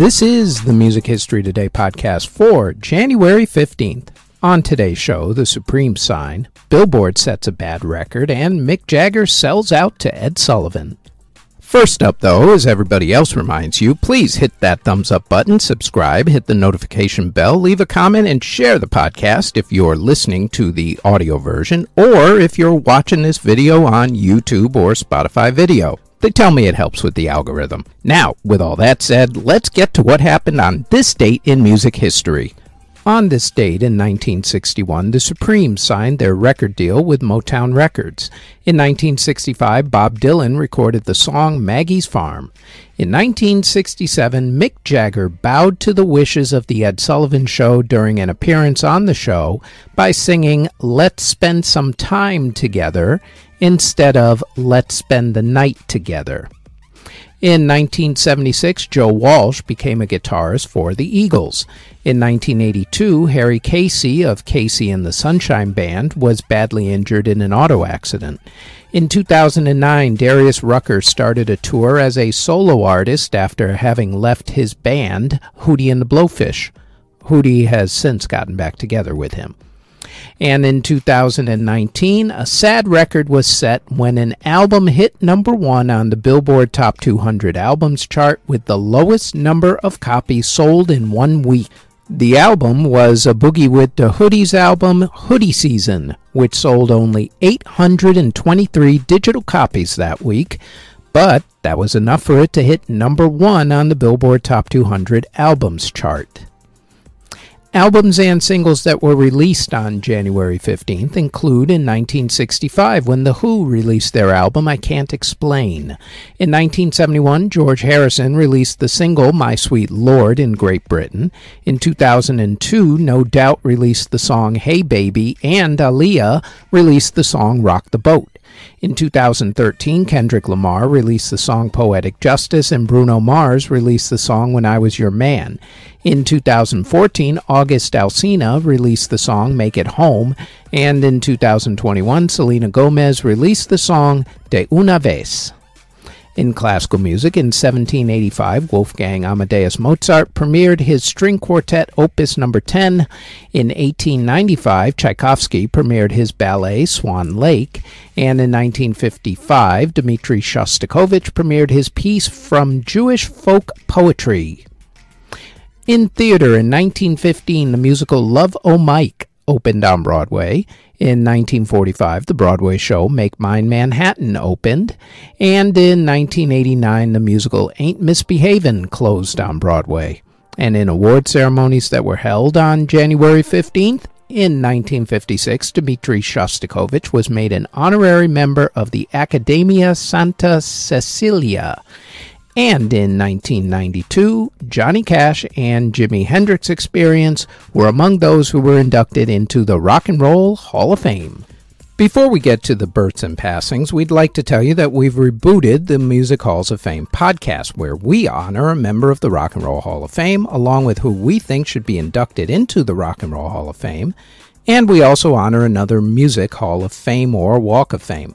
This is the Music History Today podcast for January 15th. On today's show, The Supreme Sign, Billboard sets a bad record, and Mick Jagger sells out to Ed Sullivan. First up, though, as everybody else reminds you, please hit that thumbs up button, subscribe, hit the notification bell, leave a comment, and share the podcast if you're listening to the audio version or if you're watching this video on YouTube or Spotify video. They tell me it helps with the algorithm. Now, with all that said, let's get to what happened on this date in music history. On this date in 1961, the Supremes signed their record deal with Motown Records. In 1965, Bob Dylan recorded the song Maggie's Farm. In 1967, Mick Jagger bowed to the wishes of The Ed Sullivan Show during an appearance on the show by singing Let's Spend Some Time Together instead of Let's Spend the Night Together. In 1976, Joe Walsh became a guitarist for the Eagles. In 1982, Harry Casey of KC and the Sunshine Band was badly injured in an auto accident. In 2009, Darius Rucker started a tour as a solo artist after having left his band, Hootie and the Blowfish. Hootie has since gotten back together with him. And in 2019, a sad record was set when an album hit number one on the Billboard Top 200 Albums chart with the lowest number of copies sold in one week. The album was a Boogie with the Hoodies album, Hoodie Season, which sold only 823 digital copies that week, but that was enough for it to hit number one on the Billboard Top 200 Albums chart. Albums and singles that were released on January 15th include in 1965 when The Who released their album I Can't Explain. In 1971, George Harrison released the single My Sweet Lord in Great Britain. In 2002, No Doubt released the song Hey Baby, and Aaliyah released the song Rock the Boat. In 2013, Kendrick Lamar released the song Poetic Justice, and Bruno Mars released the song When I Was Your Man. In 2014, August Alsina released the song Make It Home, and in 2021, Selena Gomez released the song De Una Vez. In classical music, in 1785, Wolfgang Amadeus Mozart premiered his string quartet Opus No. 10. In 1895, Tchaikovsky premiered his ballet Swan Lake. And in 1955, Dmitri Shostakovich premiered his piece from Jewish folk poetry. In theater in 1915, the musical Love O' Mike opened on Broadway. In 1945, the Broadway show Make Mine Manhattan opened, and in 1989, the musical Ain't Misbehavin' closed on Broadway. And in award ceremonies that were held on January 15th, in 1956, Dmitri Shostakovich was made an honorary member of the Accademia Santa Cecilia. And in 1992, Johnny Cash and Jimi Hendrix Experience were among those who were inducted into the Rock and Roll Hall of Fame. Before we get to the births and passings, we'd like to tell you that we've rebooted the Music Halls of Fame podcast, where we honor a member of the Rock and Roll Hall of Fame, along with who we think should be inducted into the Rock and Roll Hall of Fame, and we also honor another Music Hall of Fame or Walk of Fame.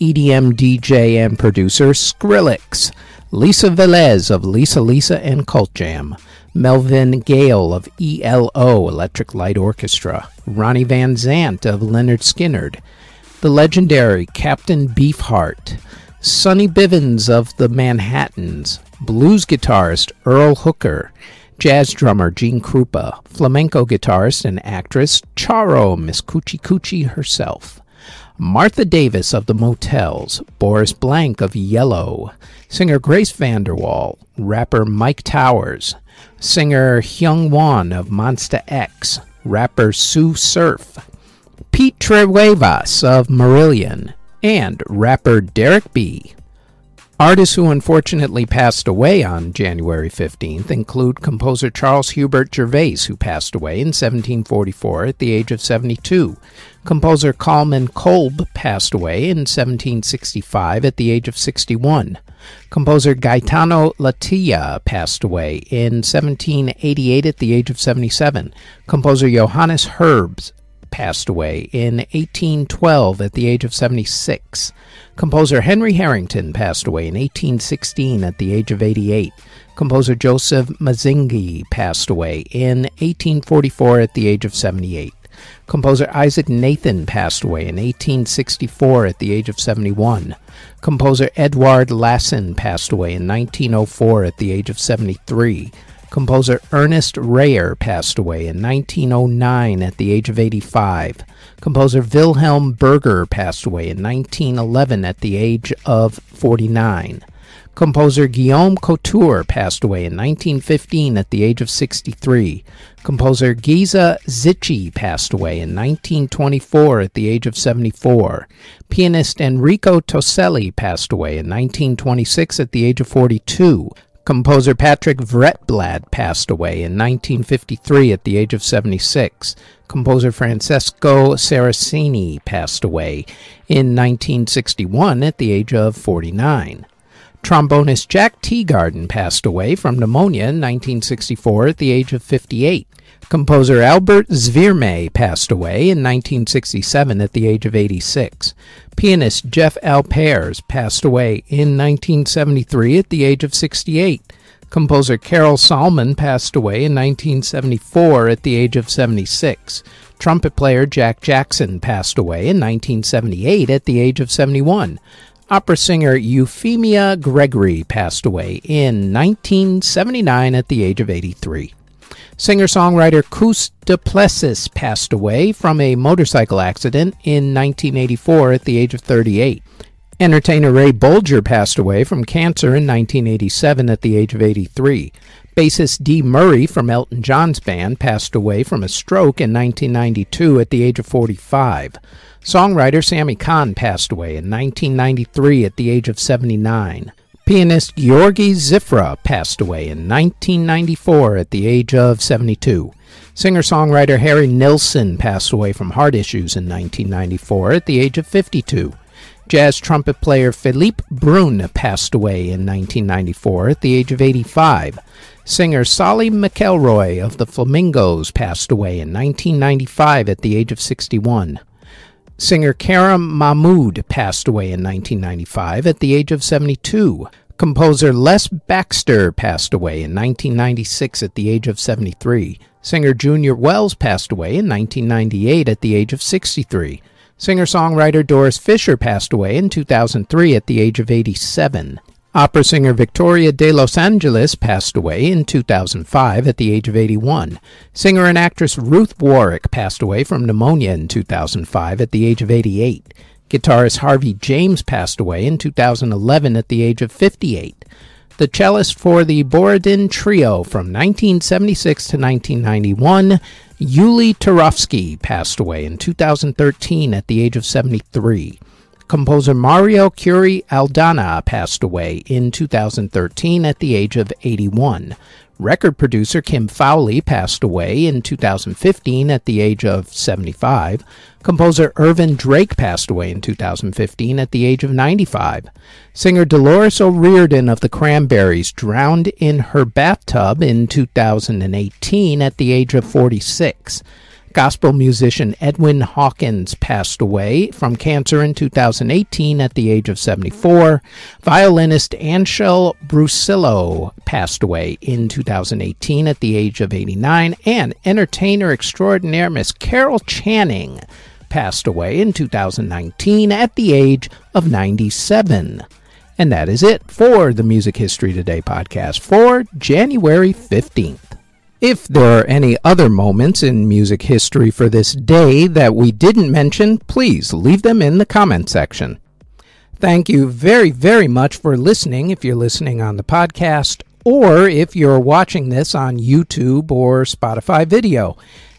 EDM DJ and producer Skrillex, Lisa Velez of Lisa Lisa and Cult Jam, Melvyn Gale of ELO Electric Light Orchestra, Ronnie Van Zant of Lynyrd Skynyrd, the legendary Captain Beefheart, Sonny Bivins of the Manhattans, blues guitarist Earl Hooker, jazz drummer Gene Krupa, flamenco guitarist and actress Charo Miss Coochie Coochie herself. Martha Davis of the Motels, Boris Blank of Yello, singer Grace VanderWaal, rapper Mike Towers, singer Hyung Won of Monsta X, rapper Sue Surf, Pete Trewavas of Marillion, and rapper Derek B. Artists who unfortunately passed away on January 15th include composer Charles Hubert Gervais, who passed away in 1744 at the age of 72. Composer Kalman Kolb passed away in 1765 at the age of 61. Composer Gaetano Latilla passed away in 1788 at the age of 77. Composer Johannes Herbst passed away in 1812 at the age of 76. Composer Henry Harrington passed away in 1816 at the age of 88. Composer Joseph Mazzinghi passed away in 1844 at the age of 78. Composer Isaac Nathan passed away in 1864 at the age of 71. Composer Edward Lassen passed away in 1904 at the age of 73. Composer Ernest Reyer passed away in 1909 at the age of 85. Composer Wilhelm Berger passed away in 1911 at the age of 49. Composer Guillaume Couture passed away in 1915 at the age of 63. Composer Geza Zichy passed away in 1924 at the age of 74. Pianist Enrico Toselli passed away in 1926 at the age of 42. Composer Patrick Vretblad passed away in 1953 at the age of 76. Composer Francesco Saraceni passed away in 1961 at the age of 49. Trombonist Jack Teagarden passed away from pneumonia in 1964 at the age of 58. Composer Albert Zwirmay passed away in 1967 at the age of 86. Pianist Jeff Alpers passed away in 1973 at the age of 68. Composer Karel Salmon passed away in 1974 at the age of 76. Trumpet player Jack Jackson passed away in 1978 at the age of 71. Opera singer Euphemia Gregory passed away in 1979 at the age of 83. Singer songwriter Koos du Plessis passed away from a motorcycle accident in 1984 at the age of 38. Entertainer Ray Bolger passed away from cancer in 1987 at the age of 83. Bassist Dee Murray from Elton John's band passed away from a stroke in 1992 at the age of 45. Songwriter Sammy Cahn passed away in 1993 at the age of 79. Pianist Georgi Cziffra passed away in 1994 at the age of 72. Singer songwriter Harry Nilsson passed away from heart issues in 1994 at the age of 52. Jazz trumpet player Philippe Brun passed away in 1994 at the age of 85. Singer Sollie McElroy of the Flamingos passed away in 1995 at the age of 61. Singer Karam Mahmood passed away in 1995 at the age of 72. Composer Les Baxter passed away in 1996 at the age of 73. Singer Junior Wells passed away in 1998 at the age of 63. Singer songwriter Doris Fisher passed away in 2003 at the age of 87. Opera singer Victoria de Los Angeles passed away in 2005 at the age of 81. Singer and actress Ruth Warrick passed away from pneumonia in 2005 at the age of 88. Guitarist Harvey James passed away in 2011 at the age of 58 the cellist for the Borodin Trio from 1976 to 1991, Yuli Turovsky, passed away in 2013 at the age of 73. Composer Mario Kuri-Aldana passed away in 2013 at the age of 81. Record producer Kim Fowley passed away in 2015 at the age of 75. Composer Ervin Drake passed away in 2015 at the age of 95. Singer Dolores O'Riordan of the Cranberries drowned in her bathtub in 2018 at the age of 46. Gospel musician Edwin Hawkins passed away from cancer in 2018 at the age of 74. Violinist Anshel Brusilow passed away in 2018 at the age of 89. And entertainer extraordinaire Miss Carol Channing passed away in 2019 at the age of 97. And that is it for the Music History Today podcast for January 15th. If there are any other moments in music history for this day that we didn't mention, please leave them in the comment section. Thank you very, very much for listening if you're listening on the podcast or if you're watching this on YouTube or Spotify video.